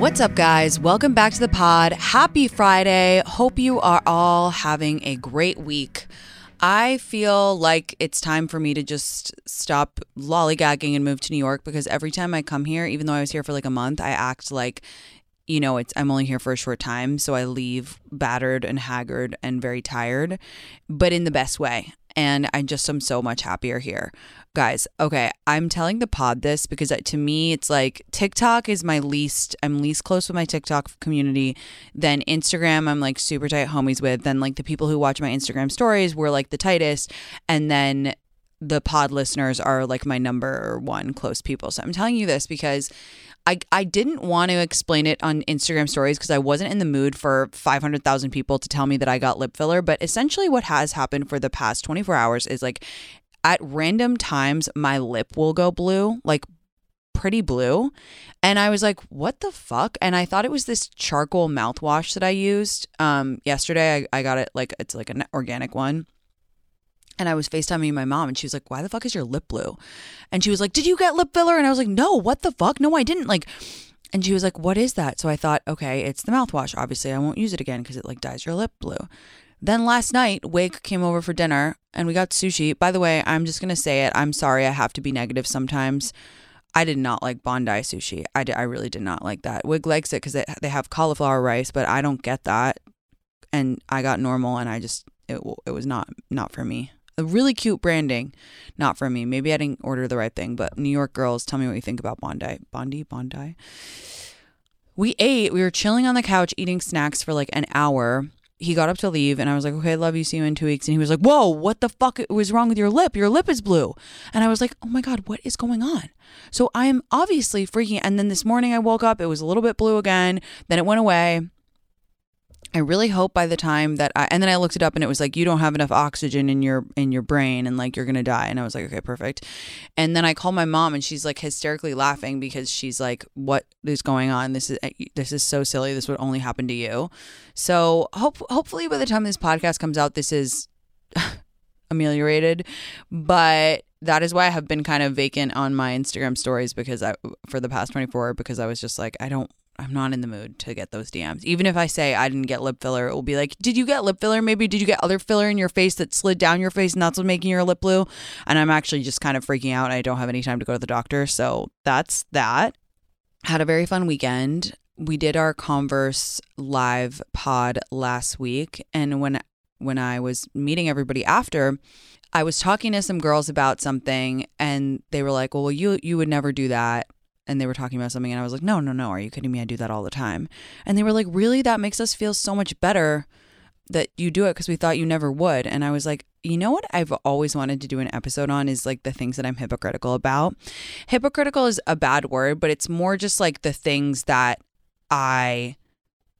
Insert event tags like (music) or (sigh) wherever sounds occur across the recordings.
What's up, guys? Welcome back to the pod. Happy Friday. Hope you are all having a great week. I feel like it's time for me to just stop lollygagging and move to New York because every time I come here, even though I was here for like a month, I act like you know, it's I'm only here for a short time, so I leave battered and haggard and very tired, but in the best way. And I just am so much happier here. Guys, okay, I'm telling the pod this because uh, to me it's like TikTok is my least I'm least close with my TikTok community. Then Instagram I'm like super tight homies with. Then like the people who watch my Instagram stories were like the tightest and then the pod listeners are like my number one close people. So I'm telling you this because I, I didn't want to explain it on Instagram stories because I wasn't in the mood for 500,000 people to tell me that I got lip filler. But essentially, what has happened for the past 24 hours is like at random times, my lip will go blue, like pretty blue. And I was like, what the fuck? And I thought it was this charcoal mouthwash that I used. Um, yesterday, I, I got it like it's like an organic one. And I was FaceTiming my mom and she was like, Why the fuck is your lip blue? And she was like, Did you get lip filler? And I was like, No, what the fuck? No, I didn't. Like, and she was like, What is that? So I thought, Okay, it's the mouthwash. Obviously, I won't use it again because it like dyes your lip blue. Then last night, Wake came over for dinner and we got sushi. By the way, I'm just going to say it. I'm sorry I have to be negative sometimes. I did not like Bondi sushi. I, did, I really did not like that. Wig likes it because they have cauliflower rice, but I don't get that. And I got normal and I just, it, it was not, not for me really cute branding. Not for me. Maybe I didn't order the right thing, but New York girls, tell me what you think about Bondi. Bondi? Bondi? We ate, we were chilling on the couch eating snacks for like an hour. He got up to leave and I was like, okay, love you. See you in two weeks. And he was like, whoa, what the fuck was wrong with your lip? Your lip is blue. And I was like, oh my God, what is going on? So I'm obviously freaking. And then this morning I woke up, it was a little bit blue again. Then it went away. I really hope by the time that I and then I looked it up and it was like you don't have enough oxygen in your in your brain and like you're gonna die. And I was like okay perfect, and then I called my mom and she's like hysterically laughing because she's like what is going on? This is eh, this is so silly. This would only happen to you, so hope hopefully by the time this podcast comes out this is (laughs) ameliorated, but that is why I have been kind of vacant on my Instagram stories because I for the past 24 because I was just like I don't I'm not in the mood to get those DMs. Even if I say I didn't get lip filler, it will be like, did you get lip filler? Maybe did you get other filler in your face that slid down your face and that's what's making your lip blue? And I'm actually just kind of freaking out. I don't have any time to go to the doctor. So that's that. Had a very fun weekend. We did our Converse live pod last week. And when when I was meeting everybody after, I was talking to some girls about something and they were like, Well, you you would never do that and they were talking about something and I was like, "No, no, no, are you kidding me? I do that all the time." And they were like, "Really? That makes us feel so much better that you do it because we thought you never would." And I was like, "You know what I've always wanted to do an episode on is like the things that I'm hypocritical about." Hypocritical is a bad word, but it's more just like the things that I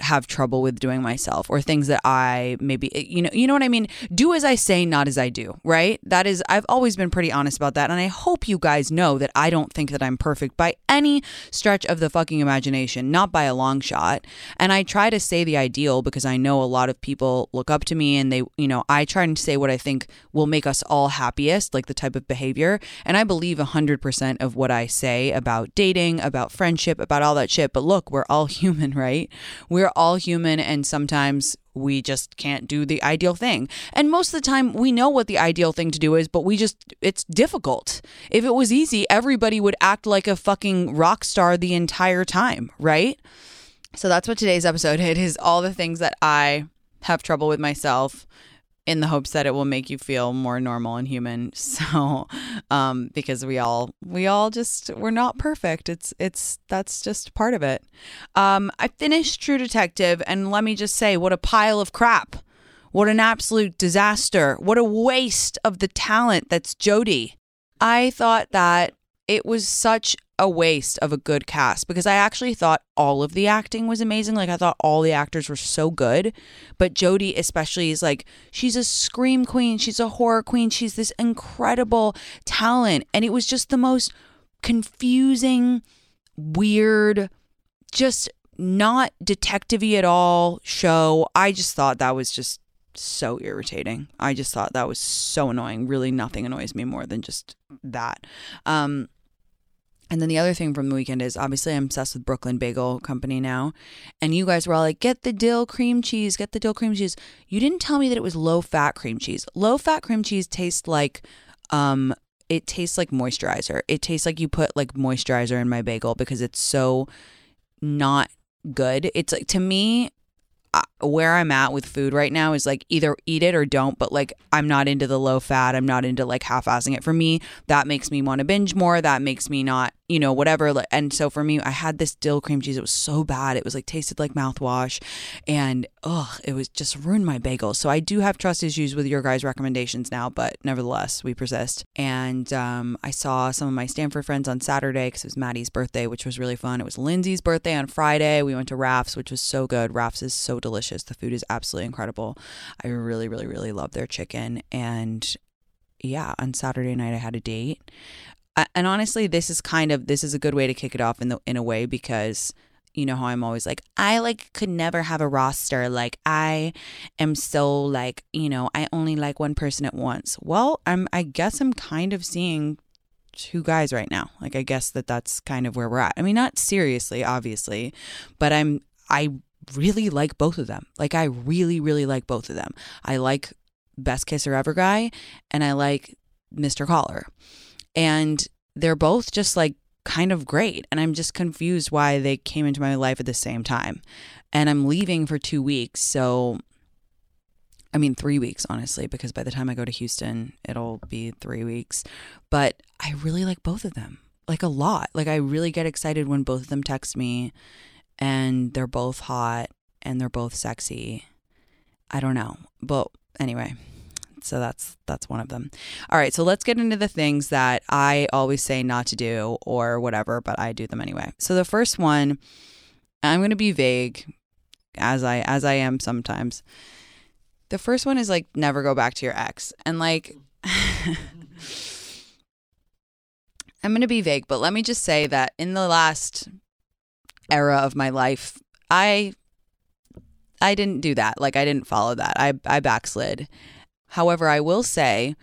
have trouble with doing myself or things that I maybe eh, you know you know what I mean? Do as I say not as I do right? That is I've always been pretty honest about that and I hope you guys know that I don't think that I'm perfect by any stretch of the fucking imagination not by a long shot. And I try to say the ideal because I know a lot of people look up to me and they you know I try to say what I think will make us all happiest like the type of behavior. And I believe 100% of what I say about dating about friendship about all that shit. But look we're all (laughs) human right? We're we're all human and sometimes we just can't do the ideal thing. And most of the time we know what the ideal thing to do is, but we just it's difficult. If it was easy, everybody would act like a fucking rock star the entire time, right? So that's what today's episode is all the things that I have trouble with myself in the hopes that it will make you feel more normal and human. (laughs) So, um, because we all we all just we're not perfect. It's it's that's just part of it. Um, I finished True Detective, and let me just say, what a pile of crap! What an absolute disaster! What a waste of the talent that's Jodie. I thought that it was such a waste of a good cast because I actually thought all of the acting was amazing. Like I thought all the actors were so good, but Jodie especially is like she's a scream queen, she's a horror queen, she's this incredible talent and it was just the most confusing, weird, just not detective-y at all show. I just thought that was just so irritating. I just thought that was so annoying. Really nothing annoys me more than just that. Um And then the other thing from the weekend is obviously I'm obsessed with Brooklyn Bagel Company now. And you guys were all like, get the dill cream cheese, get the dill cream cheese. You didn't tell me that it was low fat cream cheese. Low fat cream cheese tastes like um it tastes like moisturizer. It tastes like you put like moisturizer in my bagel because it's so not good. It's like to me where I'm at with food right now is like either eat it or don't, but like I'm not into the low fat. I'm not into like half assing it. For me, that makes me want to binge more. That makes me not you know, whatever. And so for me, I had this dill cream cheese. It was so bad. It was like tasted like mouthwash and ugh, it was just ruined my bagel. So I do have trust issues with your guys' recommendations now, but nevertheless, we persist. And um, I saw some of my Stanford friends on Saturday because it was Maddie's birthday, which was really fun. It was Lindsay's birthday on Friday. We went to Raf's, which was so good. Raf's is so delicious. The food is absolutely incredible. I really, really, really love their chicken. And yeah, on Saturday night I had a date and honestly, this is kind of this is a good way to kick it off in the in a way because you know how I'm always like I like could never have a roster like I am so like you know I only like one person at once. Well, I'm I guess I'm kind of seeing two guys right now. Like I guess that that's kind of where we're at. I mean, not seriously, obviously, but I'm I really like both of them. Like I really really like both of them. I like Best Kisser Ever guy and I like Mr. Caller. And they're both just like kind of great. And I'm just confused why they came into my life at the same time. And I'm leaving for two weeks. So, I mean, three weeks, honestly, because by the time I go to Houston, it'll be three weeks. But I really like both of them, like a lot. Like, I really get excited when both of them text me and they're both hot and they're both sexy. I don't know. But anyway, so that's that's one of them. All right, so let's get into the things that I always say not to do or whatever, but I do them anyway. So the first one, I'm going to be vague as I as I am sometimes. The first one is like never go back to your ex. And like (laughs) I'm going to be vague, but let me just say that in the last era of my life, I I didn't do that. Like I didn't follow that. I I backslid. However, I will say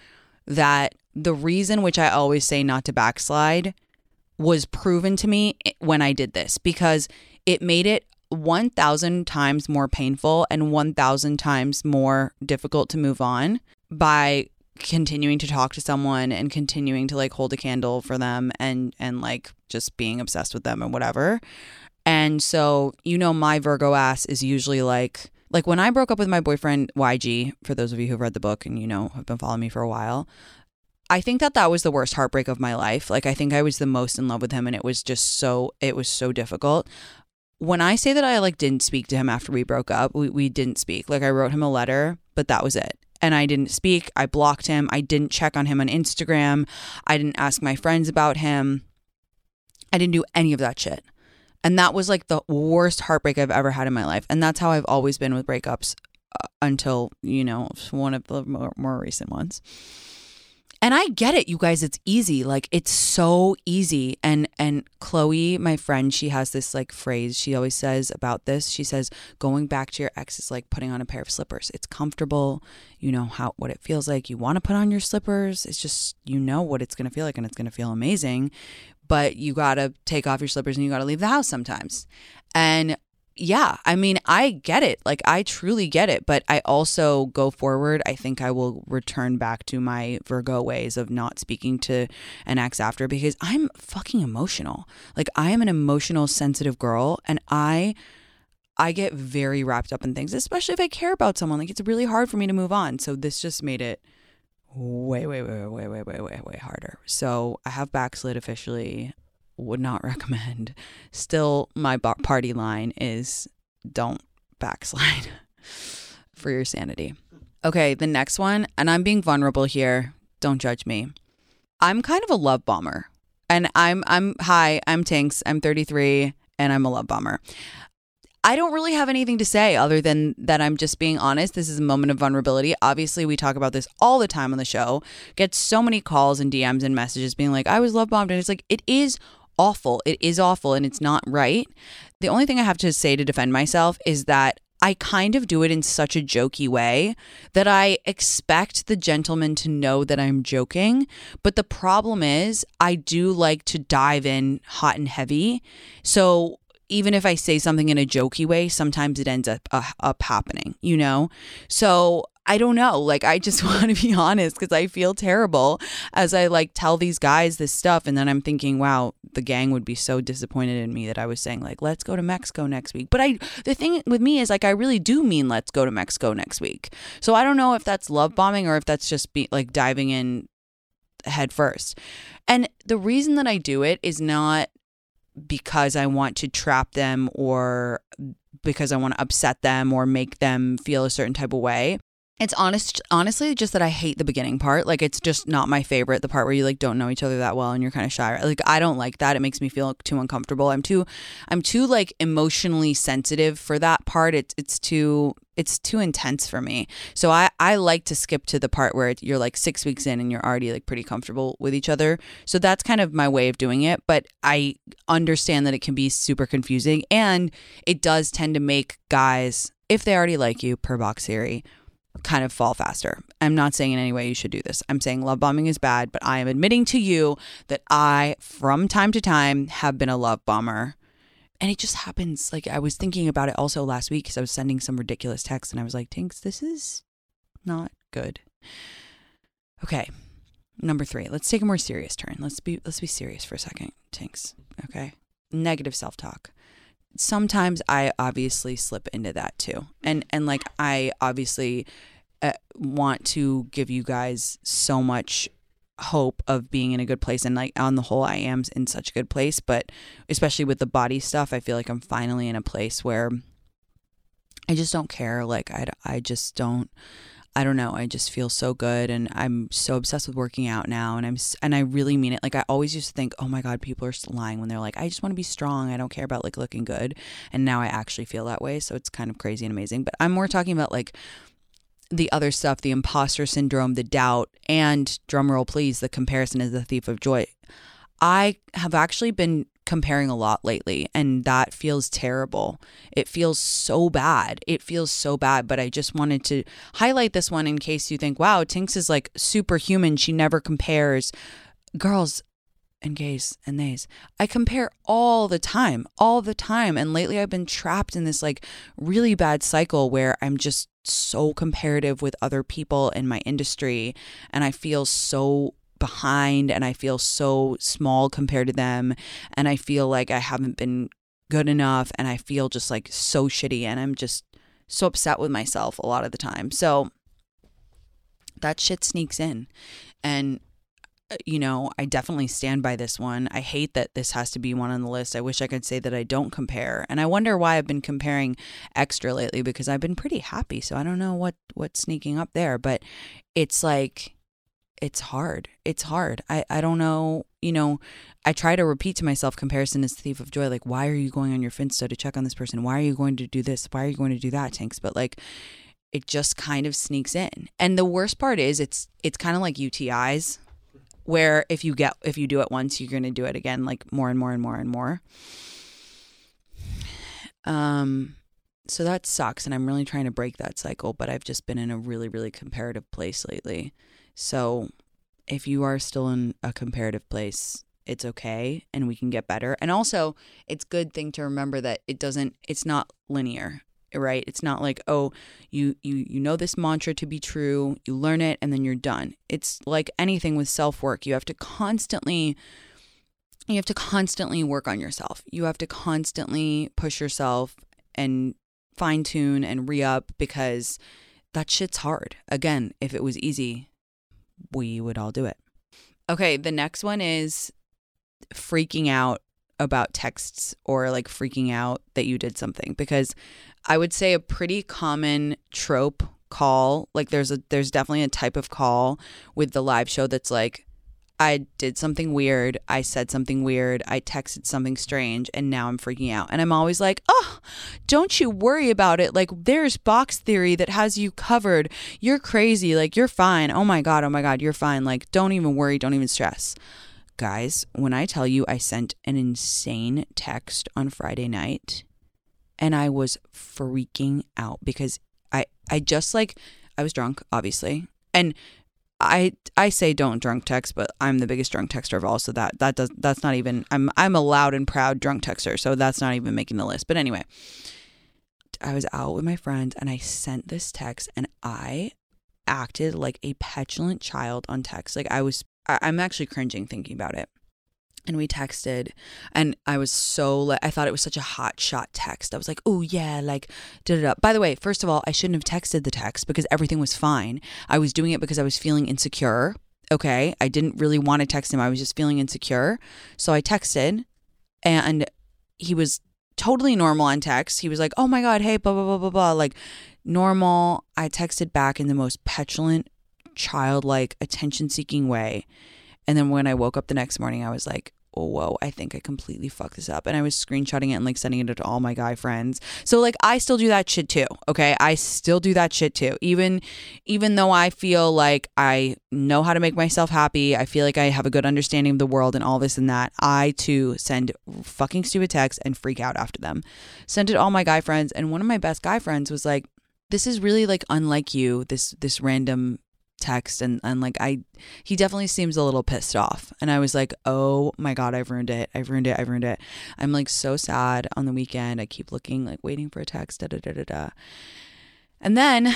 that the reason which I always say not to backslide was proven to me when I did this because it made it 1000 times more painful and 1000 times more difficult to move on by continuing to talk to someone and continuing to like hold a candle for them and and like just being obsessed with them and whatever. And so, you know my Virgo ass is usually like like when I broke up with my boyfriend YG, for those of you who've read the book and you know have been following me for a while, I think that that was the worst heartbreak of my life. Like I think I was the most in love with him and it was just so it was so difficult. When I say that I like didn't speak to him after we broke up, we, we didn't speak. Like I wrote him a letter, but that was it. And I didn't speak. I blocked him. I didn't check on him on Instagram. I didn't ask my friends about him. I didn't do any of that shit. And that was like the worst heartbreak I've ever had in my life. And that's how I've always been with breakups uh, until, you know, one of the more, more recent ones. And I get it, you guys, it's easy. Like it's so easy. And and Chloe, my friend, she has this like phrase she always says about this. She says going back to your ex is like putting on a pair of slippers. It's comfortable. You know how what it feels like. You want to put on your slippers. It's just you know what it's going to feel like and it's going to feel amazing but you got to take off your slippers and you got to leave the house sometimes. And yeah, I mean, I get it. Like, I truly get it. But I also go forward. I think I will return back to my Virgo ways of not speaking to an ex after because I'm fucking emotional. Like, I am an emotional, sensitive girl. And I. I get very wrapped up in things, especially if I care about someone. Like it's really hard for me to move on. So this just made it way, way, way, way, way, way, way, way harder. So I have backslid officially. Would not (laughs) recommend. Still, my party line is don't backslide (laughs) for your sanity. Okay, the next one, and I'm being vulnerable here. Don't judge me. I'm kind of a love bomber. And I'm I'm hi, I'm Tinx. I'm 33 and I'm a love bomber. I don't really have anything to say other than that I'm just being honest. This is a moment of vulnerability. Obviously, we talk about this all the time on the show. Get so many calls and DMs and messages being like, I was love bombed. And it's like, it is awful. It is awful and it's not right. The only thing I have to say to defend myself is that I kind of do it in such a jokey way that I expect the gentleman to know that I'm joking. But the problem is, I do like to dive in hot and heavy. So even if I say something in a jokey way, sometimes it ends up, uh, up happening, you know? So I don't know. Like, I just (laughs) want to be honest because I feel terrible as I like tell these guys this stuff. And then I'm thinking, wow, the gang would be so disappointed in me that I was saying, like, let's go to Mexico next week. But I, the thing with me is, like, I really do mean let's go to Mexico next week. So I don't know if that's love bombing or if that's just be like diving in head first. And the reason that I do it is not because I want to trap them or because I want to upset them or make them feel a certain type of way. It's honest honestly just that I hate the beginning part. Like it's just not my favorite, the part where you like don't know each other that well and you're kind of shy. Like I don't like that. It makes me feel too uncomfortable. I'm too I'm too like emotionally sensitive for that part. It's it's too it's too intense for me. So I I like to skip to the part where you're like 6 weeks in and you're already like pretty comfortable with each other. So that's kind of my way of doing it, but I understand that it can be super confusing and it does tend to make guys if they already like you per box theory kind of fall faster. I'm not saying in any way you should do this. I'm saying love bombing is bad, but I am admitting to you that I, from time to time, have been a love bomber. And it just happens. Like, I was thinking about it also last week because I was sending some ridiculous text and I was like, Tinx, this is not good. Okay. Number three, let's take a more serious turn. Let's be let's be serious for a second, Tinx. Okay. Negative self-talk sometimes I obviously slip into that too. And and like I obviously uh, want to give you guys so much hope of being in a good place and like on the whole I am in such a good place, but especially with the body stuff, I feel like I'm finally in a place where I just don't care like I I just don't I don't know. I just feel so good, and I'm so obsessed with working out now. And I'm and I really mean it. Like I always used to think, oh my god, people are lying when they're like, I just want to be strong. I don't care about like looking good. And now I actually feel that way. So it's kind of crazy and amazing. But I'm more talking about like the other stuff, the imposter syndrome, the doubt, and drumroll please, the comparison is the thief of joy. I have actually been comparing a lot lately and that feels terrible. It feels so bad. It feels so bad, but I just wanted to highlight this one in case you think, "Wow, Tinx is like superhuman. She never compares." Girls, and gays and theys. I compare all the time, all the time. And lately I've been trapped in this like really bad cycle where I'm just so comparative with other people in my industry and I feel so behind and I feel so small compared to them and I feel like I haven't been good enough and I feel just like so shitty and I'm just so upset with myself a lot of the time. So that shit sneaks in and uh, you know, I definitely stand by this one. I hate that this has to be one on the list. I wish I could say that I don't compare. And I wonder why I've been comparing extra lately because I've been pretty happy. So I don't know what what's sneaking up there, but it's like it's hard. It's hard. I, I don't know, you know, I try to repeat to myself comparison is thief of joy. Like, why are you going on your Finsta to check on this person? Why are you going to do this? Why are you going to do that, Tinx? But like it just kind of sneaks in. And the worst part is it's it's kind of like UTIs where if you get if you do it once, you're gonna do it again like more and more and more and more. Um so that sucks and I'm really trying to break that cycle, but I've just been in a really, really comparative place lately. So if you are still in a comparative place, it's okay and we can get better. And also, it's good thing to remember that it doesn't it's not linear, right? It's not like, "Oh, you you you know this mantra to be true, you learn it and then you're done." It's like anything with self-work. You have to constantly you have to constantly work on yourself. You have to constantly push yourself and fine tune and re up because that shit's hard. Again, if it was easy, we would all do it. Okay, the next one is freaking out about texts or like freaking out that you did something because I would say a pretty common trope call like there's a there's definitely a type of call with the live show that's like I did something weird. I said something weird. I texted something strange and now I'm freaking out. And I'm always like, oh, don't you worry about it. Like, there's box theory that has you covered. You're crazy. Like, you're fine. Oh my God. Oh my God. You're fine. Like, don't even worry. Don't even stress. Guys, when I tell you I sent an insane text on Friday night, and I was freaking out because I I just like I was drunk, obviously. And I I say don't drunk text, but I'm the biggest drunk texter of all, so that that does that's not even I'm I'm a loud and proud drunk texter, so that's not even making the list. But anyway, I was out with my friends and I sent this text and I acted like a petulant child on text. Like I was I, I'm actually cringing thinking about it and we texted and i was so like i thought it was such a hot shot text. I was like oh yeah like da da da by the way first of all i shouldn't have texted the text because everything was fine. I was doing it because i was feeling insecure okay? I didn't really want to text him. I was just feeling insecure. So i texted and he was totally normal on text. He was like oh my god hey blah blah blah blah blah like normal. I texted back in the most petulant childlike attention seeking way and then when I woke up the next morning, I was like, oh, whoa, I think I completely fucked this up. And I was screenshotting it and like sending it to all my guy friends. So like I still do that shit too. Okay. I still do that shit too. Even even though I feel like I know how to make myself happy, I feel like I have a good understanding of the world and all this and that, I too send fucking stupid texts and freak out after them. Sent it all my guy friends. And one of my best guy friends was like, this is really like unlike you, this this random text and and like I he definitely seems a little pissed off. And I was like, "Oh my god, I've ruined it. I've ruined it. I've ruined it." I'm like so sad on the weekend. I keep looking like waiting for a text da da da da da. And then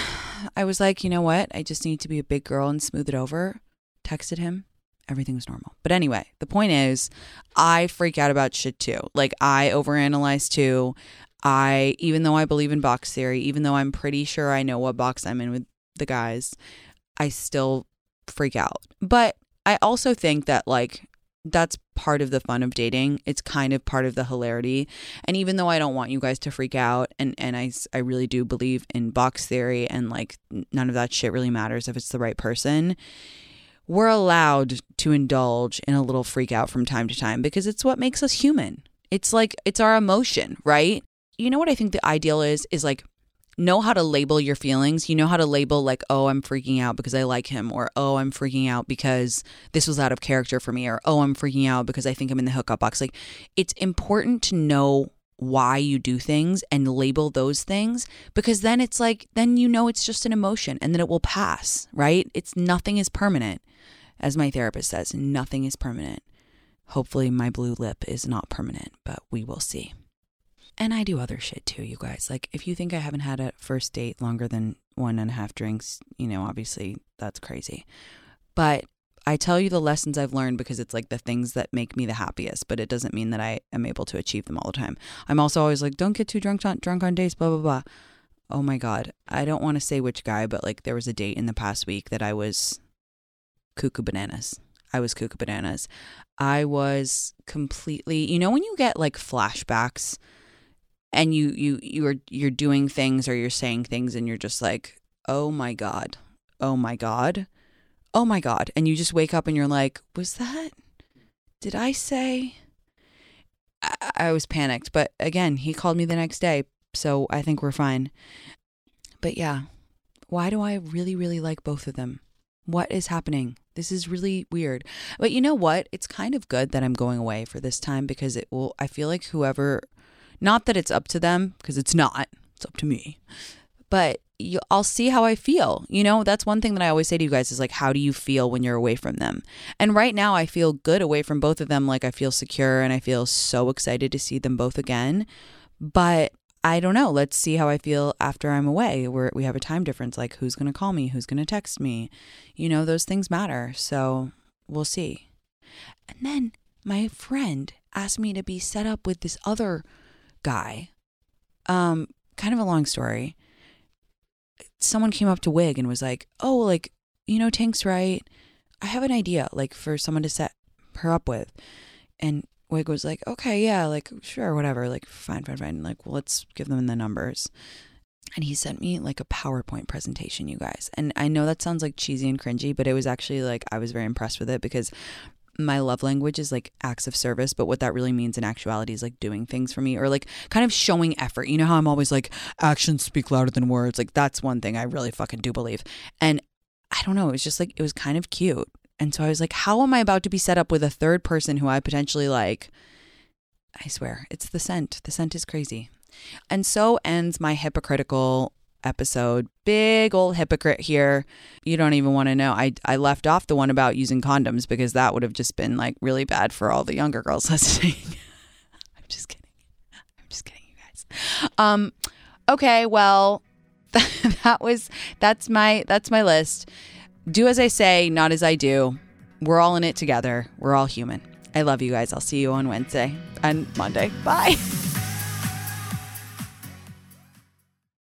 I was like, "You know what? I just need to be a big girl and smooth it over." Texted him. Everything was normal. But anyway, the point is, I freak out about shit too. Like I overanalyze too. I even though I believe in box theory, even though I'm pretty sure I know what box I'm in with the guys, I still freak out. But I also think that like that's part of the fun of dating. It's kind of part of the hilarity. And even though I don't want you guys to freak out and and I I really do believe in box theory and like none of that shit really matters if it's the right person. We're allowed to indulge in a little freak out from time to time because it's what makes us human. It's like it's our emotion, right? You know what I think the ideal is is like know how to label your feelings. You know how to label, like, oh, I'm freaking out because I like him, or oh, I'm freaking out because this was out of character for me, or oh, I'm freaking out because I think I'm in the hookup box. Like, it's important to know why you do things and label those things because then it's like, then you know it's just an emotion and then it will pass, right? It's nothing is permanent. As my therapist says, nothing is permanent. Hopefully, my blue lip is not permanent, but we will see. And I do other shit too, you guys. Like, if you think I haven't had a first date longer than one and a half drinks, you know, obviously that's crazy. But I tell you the lessons I've learned because it's like the things that make me the happiest, but it doesn't mean that I am able to achieve them all the time. I'm also always like, don't get too drunk on drunk on dates, blah blah blah. Oh my god, I don't want to say which guy, but like there was a date in the past week that I was cuckoo bananas. I was cuckoo bananas. I was completely, you know, when you get like flashbacks and you you you're you're doing things or you're saying things and you're just like oh my god. Oh my god. Oh my god. And you just wake up and you're like was that did i say? I, I was panicked but again he called me the next day so i think we're fine. But yeah why do i really really like both of them? What is happening? This is really weird. But you know what? It's kind of good that i'm going away for this time because it will i feel like whoever not that it's up to them, because it's not, it's up to me. But you, I'll see how I feel. You know, that's one thing that I always say to you guys is like, how do you feel when you're away from them? And right now, I feel good away from both of them. Like, I feel secure and I feel so excited to see them both again. But I don't know. Let's see how I feel after I'm away. Where we have a time difference. Like, who's going to call me? Who's going to text me? You know, those things matter. So we'll see. And then my friend asked me to be set up with this other guy. Um, kind of a long story. Someone came up to Wig and was like, "Oh, like you know, Tank's right. I have an idea, like for someone to set her up with." And Wig was like, "Okay, yeah, like sure, whatever, like fine, fine, fine. Like, well, let's give them the numbers." And he sent me like a PowerPoint presentation, you guys. And I know that sounds like cheesy and cringy, but it was actually like I was very impressed with it because my love language is like acts of service, but what that really means in actuality is like doing things for me or like kind of showing effort. You know how I'm always like, actions speak louder than words? Like, that's one thing I really fucking do believe. And I don't know, it was just like, it was kind of cute. And so I was like, how am I about to be set up with a third person who I potentially like? I swear, it's the scent. The scent is crazy. And so ends my hypocritical episode. Big old hypocrite here. You don't even want to know. I, I left off the one about using condoms because that would have just been like really bad for all the younger girls (laughs) listening. I'm just kidding. I'm just kidding, you guys. Um, okay, well, (laughs) that was that's my that's my list. Do as I say, not as I do. We're all in it together. We're all human. I love you guys. I'll see you on Wednesday and Monday. Bye. (laughs)